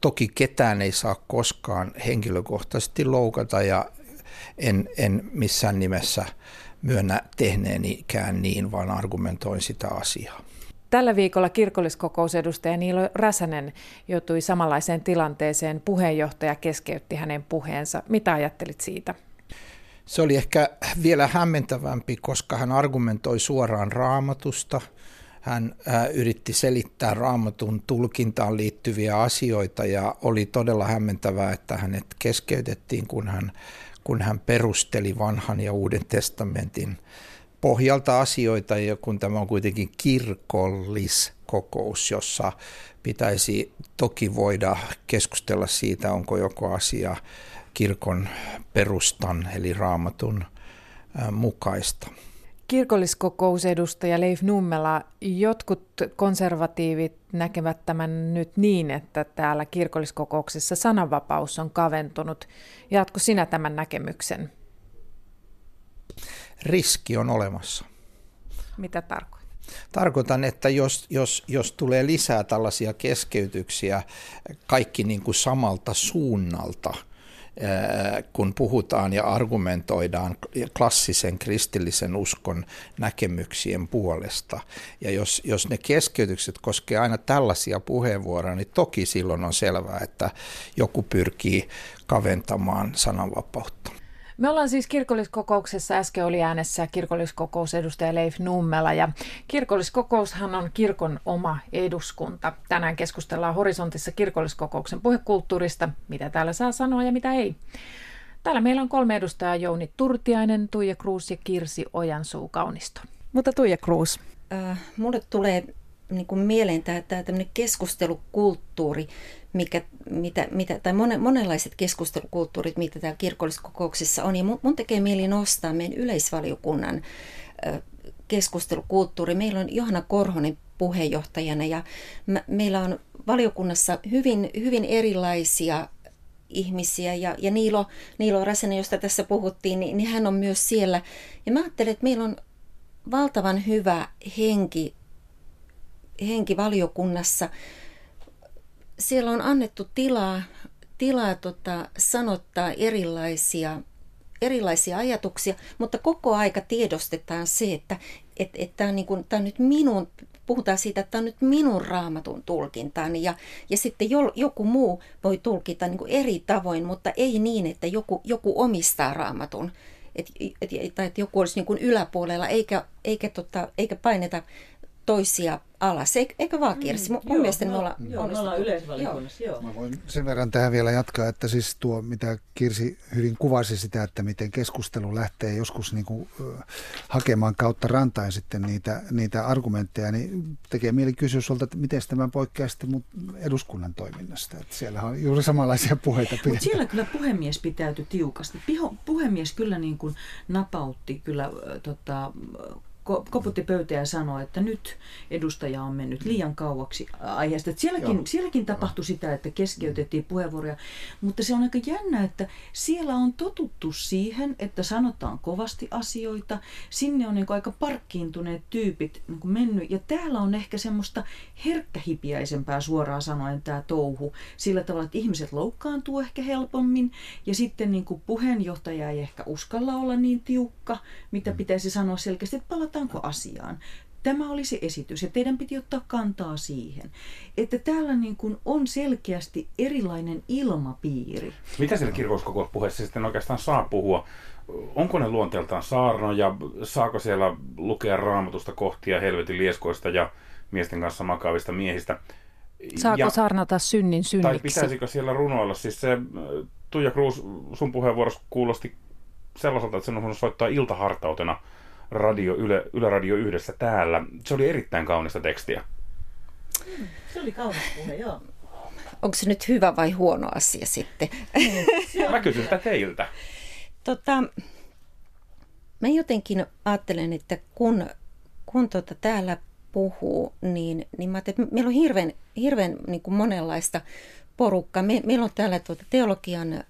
Toki ketään ei saa koskaan henkilökohtaisesti loukata ja en, en missään nimessä myönnä tehneenikään niin, vaan argumentoin sitä asiaa. Tällä viikolla kirkolliskokousedustaja Niilo Räsänen joutui samanlaiseen tilanteeseen. Puheenjohtaja keskeytti hänen puheensa. Mitä ajattelit siitä? Se oli ehkä vielä hämmentävämpi, koska hän argumentoi suoraan raamatusta. Hän yritti selittää raamatun tulkintaan liittyviä asioita ja oli todella hämmentävää, että hänet keskeytettiin, kun hän kun hän perusteli vanhan ja uuden testamentin pohjalta asioita, ja kun tämä on kuitenkin kirkolliskokous, jossa pitäisi toki voida keskustella siitä, onko joko asia kirkon perustan eli raamatun mukaista. Kirkolliskokousedustaja Leif Nummela, jotkut konservatiivit näkevät tämän nyt niin, että täällä kirkolliskokouksessa sananvapaus on kaventunut. Jatko sinä tämän näkemyksen? Riski on olemassa. Mitä tarkoittaa? Tarkoitan, että jos, jos, jos tulee lisää tällaisia keskeytyksiä kaikki niin kuin samalta suunnalta – kun puhutaan ja argumentoidaan klassisen kristillisen uskon näkemyksien puolesta. Ja jos, jos ne keskeytykset koskee aina tällaisia puheenvuoroja, niin toki silloin on selvää, että joku pyrkii kaventamaan sananvapautta. Me ollaan siis kirkolliskokouksessa, äsken oli äänessä kirkolliskokousedustaja Leif Nummela ja kirkolliskokoushan on kirkon oma eduskunta. Tänään keskustellaan horisontissa kirkolliskokouksen puhekulttuurista, mitä täällä saa sanoa ja mitä ei. Täällä meillä on kolme edustajaa, Jouni Turtiainen, Tuija Kruus ja Kirsi Ojansuu Kaunisto. Mutta Tuija Kruus. Äh, mulle tulee niin kuin mieleen tämä, tämä keskustelukulttuuri, mikä, mitä, mitä, tai monen, monenlaiset keskustelukulttuurit, mitä täällä kirkolliskokouksissa on. Ja mun, mun tekee mieli nostaa meidän yleisvaliokunnan ö, keskustelukulttuuri. Meillä on Johanna Korhonen puheenjohtajana ja mä, meillä on valiokunnassa hyvin, hyvin erilaisia ihmisiä ja, ja Niilo, Niilo Räsänen, josta tässä puhuttiin, niin, niin hän on myös siellä. Ja mä ajattelen, että meillä on valtavan hyvä henki henkivaliokunnassa, siellä on annettu tilaa, tilaa tota, sanottaa erilaisia, erilaisia ajatuksia, mutta koko aika tiedostetaan se, että et, et tämä on, niin on nyt minun, puhutaan siitä, että tämä on nyt minun raamatun tulkintani ja, ja sitten jo, joku muu voi tulkita niin eri tavoin, mutta ei niin, että joku, joku omistaa raamatun. Et, et, tai että joku olisi niin yläpuolella, eikä, eikä, tota, eikä paineta toisia alas. Eikö vaan Kirsi? Mun, joo, mielestä me ollaan joo, me ollaan yleisvaliokunnassa, joo. Mä voin sen verran tähän vielä jatkaa, että siis tuo, mitä Kirsi hyvin kuvasi sitä, että miten keskustelu lähtee joskus niin kuin, hakemaan kautta rantain sitten niitä, niitä argumentteja, niin tekee mieli kysyä sulta, että miten tämä poikkeaa sitten mun eduskunnan toiminnasta. Että siellä on juuri samanlaisia puheita Mutta siellä kyllä puhemies pitäytyi tiukasti. Piho, puhemies kyllä niin kuin napautti kyllä äh, tota, koputti pöytään ja sanoi, että nyt edustaja on mennyt liian kauaksi aiheesta. Että sielläkin, sielläkin tapahtui sitä, että keskeytettiin puheenvuoroja, mutta se on aika jännä, että siellä on totuttu siihen, että sanotaan kovasti asioita. Sinne on niin aika parkkiintuneet tyypit niin mennyt. Ja täällä on ehkä semmoista herkkähipiäisempää suoraan sanoen tämä touhu. Sillä tavalla, että ihmiset loukkaantuu ehkä helpommin. Ja sitten niin kuin puheenjohtaja ei ehkä uskalla olla niin tiukka, mitä pitäisi sanoa selkeästi, että palataanko asiaan. Tämä oli se esitys ja teidän piti ottaa kantaa siihen, että täällä niin kuin on selkeästi erilainen ilmapiiri. Mitä siellä kirkolliskokouspuheessa sitten oikeastaan saa puhua? Onko ne luonteeltaan saarnoja? Saako siellä lukea raamatusta kohtia helvetin lieskoista ja miesten kanssa makaavista miehistä? Saako ja, saarnata synnin synniksi? Tai pitäisikö siellä runoilla? Siis se Tuija Kruus, sun puheenvuorossa kuulosti sellaiselta, että sen on soittaa iltahartautena – radio, Yle, Yle Radio yhdessä täällä. Se oli erittäin kaunista tekstiä. Se oli kaunis puhe, joo. Onko se nyt hyvä vai huono asia sitten? Mä kysyn sitä teiltä. Tota, mä jotenkin ajattelen, että kun, kun tota täällä puhuu, niin, niin mä että meillä on hirveän, hirveän niin kuin monenlaista porukkaa. Me, meillä on täällä tuota teologian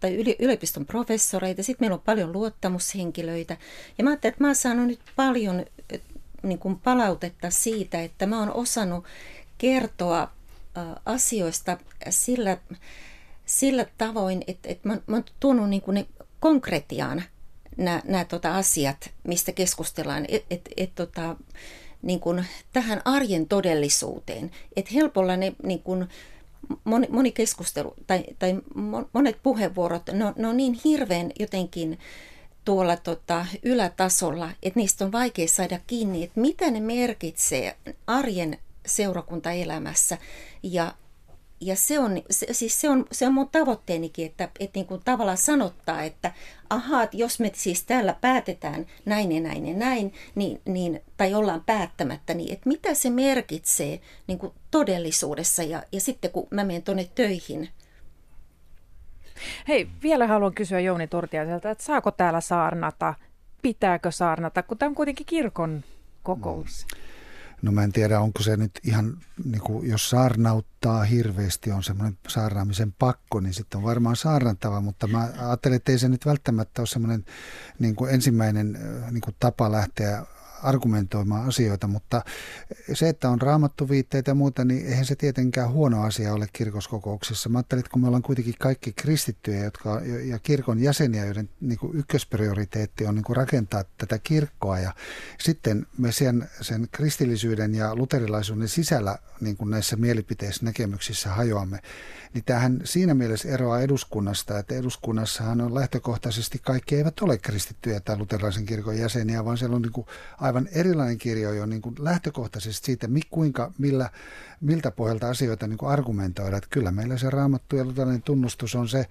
tai yliopiston professoreita, sitten meillä on paljon luottamushenkilöitä. Ja mä ajattelin, että mä oon saanut nyt paljon niin kuin palautetta siitä, että mä oon osannut kertoa asioista sillä, sillä tavoin, että, että mä, mä oon tuonut niin kuin ne konkretiaan nämä, nämä tota asiat, mistä keskustellaan, että et, et, tota, niin kuin tähän arjen todellisuuteen. Että helpolla ne niin kuin, moni, moni keskustelu tai, tai monet puheenvuorot, ne on, ne on niin hirveän jotenkin tuolla tota, ylätasolla, että niistä on vaikea saada kiinni, että mitä ne merkitsee arjen seurakuntaelämässä. Ja ja se on, se, siis se on, se on mun tavoitteenikin, että, että niin kuin tavallaan sanottaa, että ahaa, jos me siis täällä päätetään näin ja näin ja näin, niin, niin, tai ollaan päättämättä, niin että mitä se merkitsee niin kuin todellisuudessa ja, ja sitten kun mä menen tuonne töihin. Hei, vielä haluan kysyä Jouni Turtiaiselta, että saako täällä saarnata, pitääkö saarnata, kun tämä on kuitenkin kirkon kokous? No. No mä en tiedä, onko se nyt ihan, niin kuin, jos saarnauttaa hirveästi, on semmoinen saarnaamisen pakko, niin sitten on varmaan saarnantava, mutta mä ajattelen, että ei se nyt välttämättä ole semmoinen niin kuin ensimmäinen niin kuin tapa lähteä argumentoimaan asioita, mutta se, että on raamattu viitteitä ja muuta, niin eihän se tietenkään huono asia ole kirkoskokouksissa. Mä ajattelin, että kun me ollaan kuitenkin kaikki kristittyjä jotka, ja kirkon jäseniä, joiden niin kuin ykkösprioriteetti on niin kuin rakentaa tätä kirkkoa ja sitten me sen, sen kristillisyyden ja luterilaisuuden sisällä niin kuin näissä mielipiteissä, näkemyksissä hajoamme, niin tämähän siinä mielessä eroaa eduskunnasta, että eduskunnassahan on lähtökohtaisesti kaikki eivät ole kristittyjä tai luterilaisen kirkon jäseniä, vaan siellä on niin kuin aivan erilainen kirjo jo niin kuin lähtökohtaisesti siitä, kuinka, millä, miltä pohjalta asioita niin kuin argumentoida. Että kyllä meillä se raamattu ja luterilainen tunnustus on se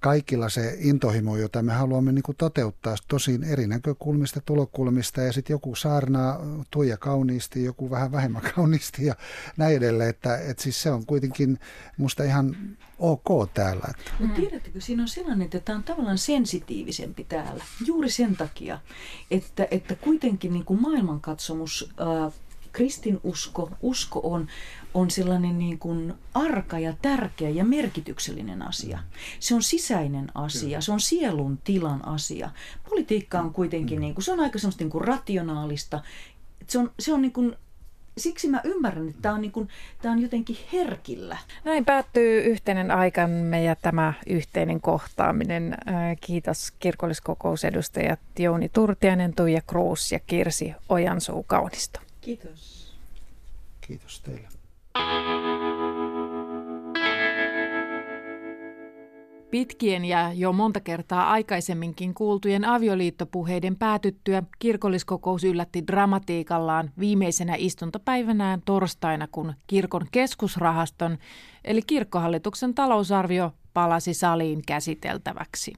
kaikilla se intohimo, jota me haluamme niin kuin toteuttaa tosin eri näkökulmista, tulokulmista ja sitten joku saarnaa tuija kauniisti, joku vähän vähemmän kauniisti ja näin edelleen. Että, että siis se on kuitenkin musta ihan ok täällä. Mutta tiedättekö, siinä on sellainen, että tämä on tavallaan sensitiivisempi täällä. Juuri sen takia, että, että kuitenkin niin kuin maailmankatsomus, äh, kristinusko, usko on, on sellainen niin kuin arka ja tärkeä ja merkityksellinen asia. Se on sisäinen asia, se on sielun tilan asia. Politiikka on kuitenkin, niin kuin, se on aika semmoista niin kuin rationaalista. Se on, se on niin kuin siksi mä ymmärrän, että tämä on, niin kuin, tämä on jotenkin herkillä. Näin päättyy yhteinen aikamme ja tämä yhteinen kohtaaminen. Kiitos kirkolliskokousedustajat Jouni Turtiainen, Tuija Kruus ja Kirsi Ojansuu Kaunisto. Kiitos. Kiitos teille. Pitkien ja jo monta kertaa aikaisemminkin kuultujen avioliittopuheiden päätyttyä kirkolliskokous yllätti dramatiikallaan viimeisenä istuntopäivänään torstaina, kun kirkon keskusrahaston eli kirkkohallituksen talousarvio palasi saliin käsiteltäväksi.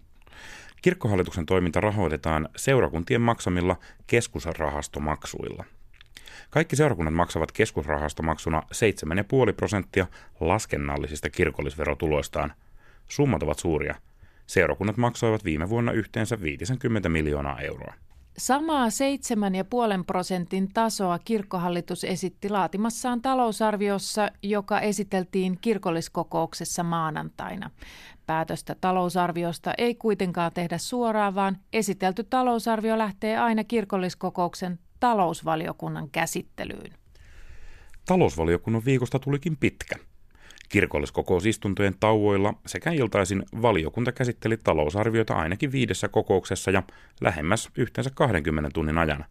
Kirkkohallituksen toiminta rahoitetaan seurakuntien maksamilla keskusrahastomaksuilla. Kaikki seurakunnat maksavat keskusrahastomaksuna 7,5 prosenttia laskennallisista kirkollisverotuloistaan – Summat ovat suuria. Seurakunnat maksoivat viime vuonna yhteensä 50 miljoonaa euroa. Samaa 7,5 prosentin tasoa kirkkohallitus esitti laatimassaan talousarviossa, joka esiteltiin kirkolliskokouksessa maanantaina. Päätöstä talousarviosta ei kuitenkaan tehdä suoraan, vaan esitelty talousarvio lähtee aina kirkolliskokouksen talousvaliokunnan käsittelyyn. Talousvaliokunnan viikosta tulikin pitkä – Kirkolliskokousistuntojen tauoilla sekä iltaisin valiokunta käsitteli talousarviota ainakin viidessä kokouksessa ja lähemmäs yhteensä 20 tunnin ajan.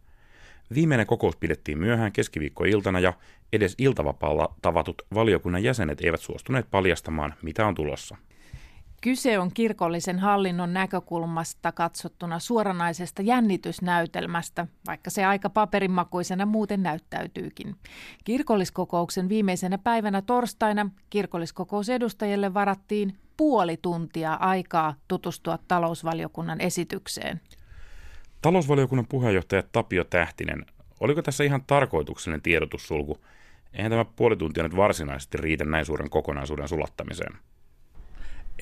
Viimeinen kokous pidettiin myöhään keskiviikkoiltana ja edes iltavapaalla tavatut valiokunnan jäsenet eivät suostuneet paljastamaan, mitä on tulossa. Kyse on kirkollisen hallinnon näkökulmasta katsottuna suoranaisesta jännitysnäytelmästä, vaikka se aika paperinmakuisena muuten näyttäytyykin. Kirkolliskokouksen viimeisenä päivänä torstaina kirkolliskokousedustajille varattiin puoli tuntia aikaa tutustua talousvaliokunnan esitykseen. Talousvaliokunnan puheenjohtaja Tapio Tähtinen, oliko tässä ihan tarkoituksellinen tiedotussulku? Eihän tämä puoli tuntia nyt varsinaisesti riitä näin suuren kokonaisuuden sulattamiseen.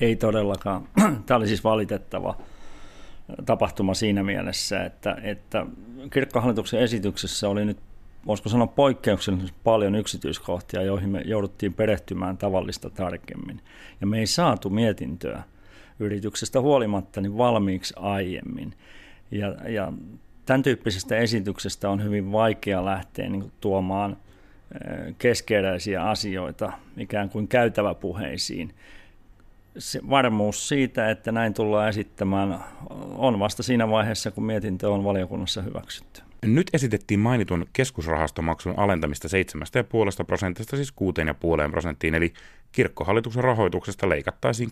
Ei todellakaan. Tämä oli siis valitettava tapahtuma siinä mielessä, että, että kirkkohallituksen esityksessä oli nyt, voisiko sanoa poikkeuksellisesti paljon yksityiskohtia, joihin me jouduttiin perehtymään tavallista tarkemmin. Ja me ei saatu mietintöä yrityksestä huolimatta niin valmiiksi aiemmin. Ja, ja tämän tyyppisestä esityksestä on hyvin vaikea lähteä niin tuomaan keskeeräisiä asioita ikään kuin käytäväpuheisiin se varmuus siitä, että näin tullaan esittämään, on vasta siinä vaiheessa, kun mietintö on valiokunnassa hyväksytty. Nyt esitettiin mainitun keskusrahastomaksun alentamista 7,5 prosentista siis 6,5 prosenttiin, eli kirkkohallituksen rahoituksesta leikattaisiin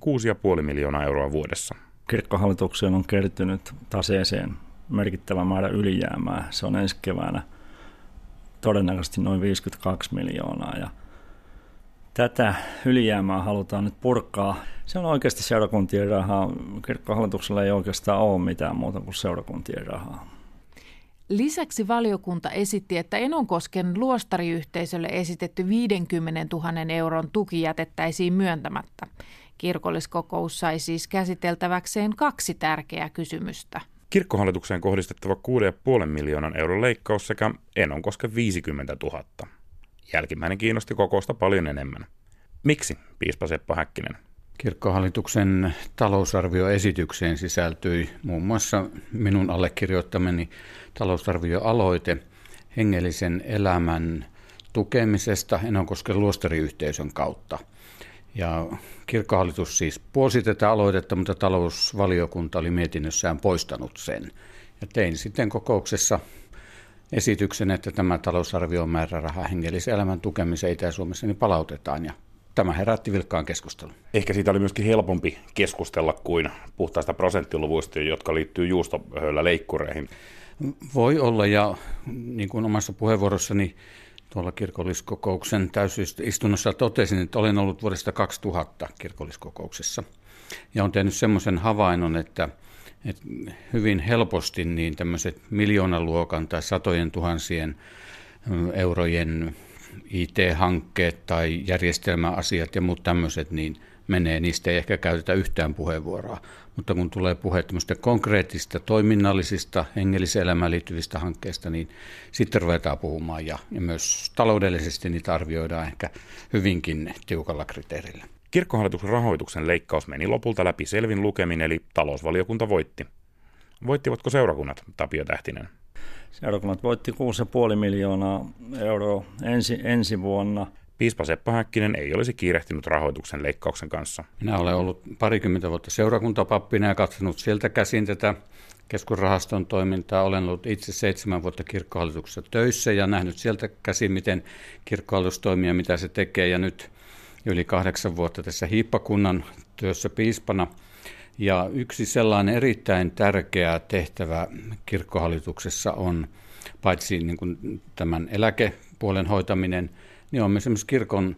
6,5 miljoonaa euroa vuodessa. Kirkkohallitukseen on kertynyt taseeseen merkittävä määrä ylijäämää. Se on ensi keväänä todennäköisesti noin 52 miljoonaa ja tätä ylijäämää halutaan nyt purkaa. Se on oikeasti seurakuntien rahaa. Kirkkohallituksella ei oikeastaan ole mitään muuta kuin seurakuntien rahaa. Lisäksi valiokunta esitti, että Enonkosken luostariyhteisölle esitetty 50 000 euron tuki jätettäisiin myöntämättä. Kirkolliskokous sai siis käsiteltäväkseen kaksi tärkeää kysymystä. Kirkkohallitukseen kohdistettava 6,5 miljoonan euron leikkaus sekä Enonkosken 50 000. Jälkimmäinen kiinnosti kokousta paljon enemmän. Miksi, piispa Seppo Häkkinen? Kirkkohallituksen talousarvioesitykseen sisältyi muun muassa minun allekirjoittamani talousarvioaloite hengellisen elämän tukemisesta Enonkosken luostariyhteisön kautta. Ja kirkkohallitus siis puolsi tätä aloitetta, mutta talousvaliokunta oli mietinnössään poistanut sen. Ja tein sitten kokouksessa esityksen, että tämä talousarvio määräraha hengellisen elämän tukemiseen Itä-Suomessa niin palautetaan ja tämä herätti vilkkaan keskustelun. Ehkä siitä oli myöskin helpompi keskustella kuin puhtaista prosenttiluvuista, jotka liittyy juustohöylä leikkureihin. Voi olla ja niin kuin omassa puheenvuorossani tuolla kirkolliskokouksen täysistunnossa totesin, että olen ollut vuodesta 2000 kirkolliskokouksessa ja on tehnyt semmoisen havainnon, että et hyvin helposti niin tämmöiset miljoonaluokan tai satojen tuhansien eurojen IT-hankkeet tai järjestelmäasiat ja muut tämmöiset, niin menee, niistä ei ehkä käytetä yhtään puheenvuoroa. Mutta kun tulee puhe konkreettista, toiminnallisista, hengelliseen elämään liittyvistä hankkeista, niin sitten ruvetaan puhumaan ja, ja myös taloudellisesti niitä arvioidaan ehkä hyvinkin tiukalla kriteerillä. Kirkkohallituksen rahoituksen leikkaus meni lopulta läpi selvin lukemin, eli talousvaliokunta voitti. Voittivatko seurakunnat, Tapio Tähtinen? Seurakunnat voitti 6,5 miljoonaa euroa ensi, ensi vuonna. Piispa Seppo Häkkinen ei olisi kiirehtinyt rahoituksen leikkauksen kanssa. Minä olen ollut parikymmentä vuotta seurakuntapappina ja katsonut sieltä käsin tätä keskusrahaston toimintaa. Olen ollut itse seitsemän vuotta kirkkohallituksessa töissä ja nähnyt sieltä käsin, miten kirkkohallitus toimii ja mitä se tekee. Ja nyt yli kahdeksan vuotta tässä hiippakunnan työssä piispana. Ja yksi sellainen erittäin tärkeä tehtävä kirkkohallituksessa on paitsi niin kuin tämän eläkepuolen hoitaminen, niin on esimerkiksi kirkon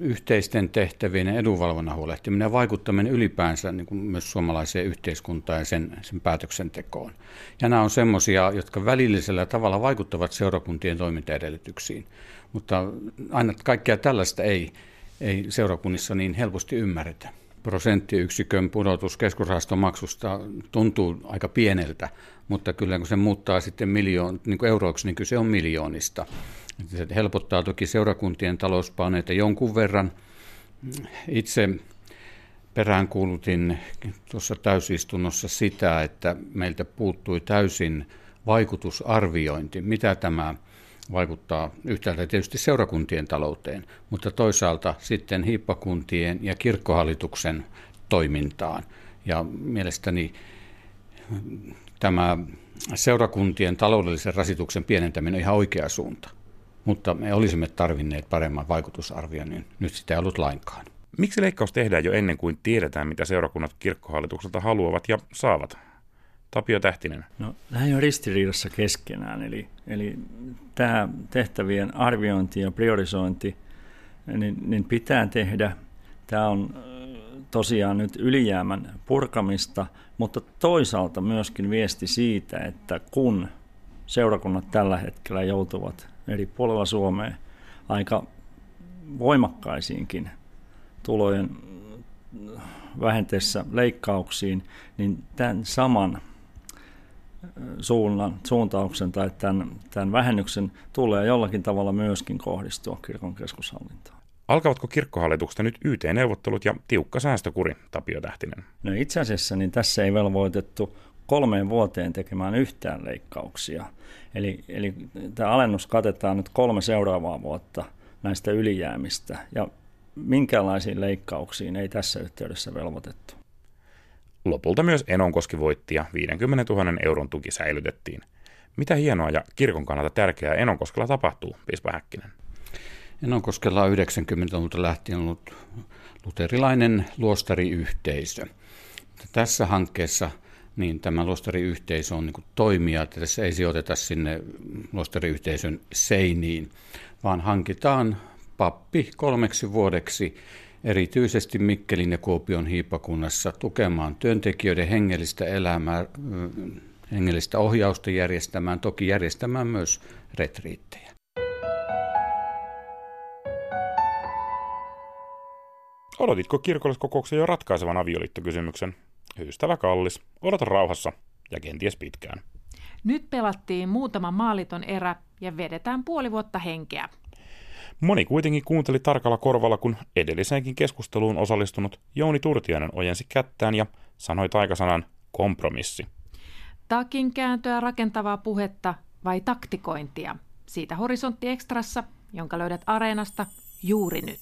yhteisten tehtävien ja edunvalvonnan huolehtiminen ja vaikuttaminen ylipäänsä niin kuin myös suomalaiseen yhteiskuntaan ja sen, sen päätöksentekoon. Ja nämä on semmoisia, jotka välillisellä tavalla vaikuttavat seurakuntien toimintaedellytyksiin, mutta aina kaikkea tällaista ei, ei seurakunnissa niin helposti ymmärretä. Prosenttiyksikön pudotus keskusrahaston maksusta tuntuu aika pieneltä, mutta kyllä kun se muuttaa sitten miljoon, niin kuin euroiksi, niin kyse on miljoonista. Se helpottaa toki seurakuntien talouspaineita jonkun verran. Itse peräänkuulutin tuossa täysistunnossa sitä, että meiltä puuttui täysin vaikutusarviointi, mitä tämä vaikuttaa yhtäältä tietysti seurakuntien talouteen, mutta toisaalta sitten hiippakuntien ja kirkkohallituksen toimintaan. Ja mielestäni tämä seurakuntien taloudellisen rasituksen pienentäminen on ihan oikea suunta mutta me olisimme tarvinneet paremman vaikutusarvioinnin. Nyt sitä ei ollut lainkaan. Miksi leikkaus tehdään jo ennen kuin tiedetään, mitä seurakunnat kirkkohallitukselta haluavat ja saavat? Tapio Tähtinen. No, näin on ristiriidassa keskenään. Eli, eli tämä tehtävien arviointi ja priorisointi niin, niin pitää tehdä. Tämä on tosiaan nyt ylijäämän purkamista, mutta toisaalta myöskin viesti siitä, että kun seurakunnat tällä hetkellä joutuvat eri puolilla Suomea aika voimakkaisiinkin tulojen vähenteessä leikkauksiin, niin tämän saman suunnan, suuntauksen tai tämän, tämän vähennyksen tulee jollakin tavalla myöskin kohdistua kirkon keskushallintoon. Alkavatko kirkkohallituksesta nyt YT-neuvottelut ja tiukka säästökuri, Tapio Tähtinen? No itse asiassa niin tässä ei velvoitettu kolmeen vuoteen tekemään yhtään leikkauksia. Eli, eli tämä alennus katetaan nyt kolme seuraavaa vuotta näistä ylijäämistä ja minkälaisiin leikkauksiin ei tässä yhteydessä velvoitettu. Lopulta myös Enonkoski voitti ja 50 000 euron tuki säilytettiin. Mitä hienoa ja kirkon kannalta tärkeää Enonkoskella tapahtuu, Pispa Häkkinen? Enonkoskella on 90-luvulta lähtien ollut luterilainen luostariyhteisö. Tässä hankkeessa – niin tämä luostariyhteisö on niin toimija, että tässä ei sijoiteta sinne luostariyhteisön seiniin, vaan hankitaan pappi kolmeksi vuodeksi erityisesti Mikkelin ja Kuopion hiippakunnassa tukemaan työntekijöiden hengellistä elämää, hengellistä ohjausta järjestämään, toki järjestämään myös retriittejä. Odotitko kirkolliskokouksen jo ratkaisevan avioliittokysymyksen? Ystävä kallis, odota rauhassa ja kenties pitkään. Nyt pelattiin muutama maaliton erä ja vedetään puoli vuotta henkeä. Moni kuitenkin kuunteli tarkalla korvalla, kun edelliseenkin keskusteluun osallistunut Jouni Turtiainen ojensi kättään ja sanoi taikasanan kompromissi. Takin kääntöä rakentavaa puhetta vai taktikointia? Siitä Horisontti Ekstrassa, jonka löydät Areenasta juuri nyt.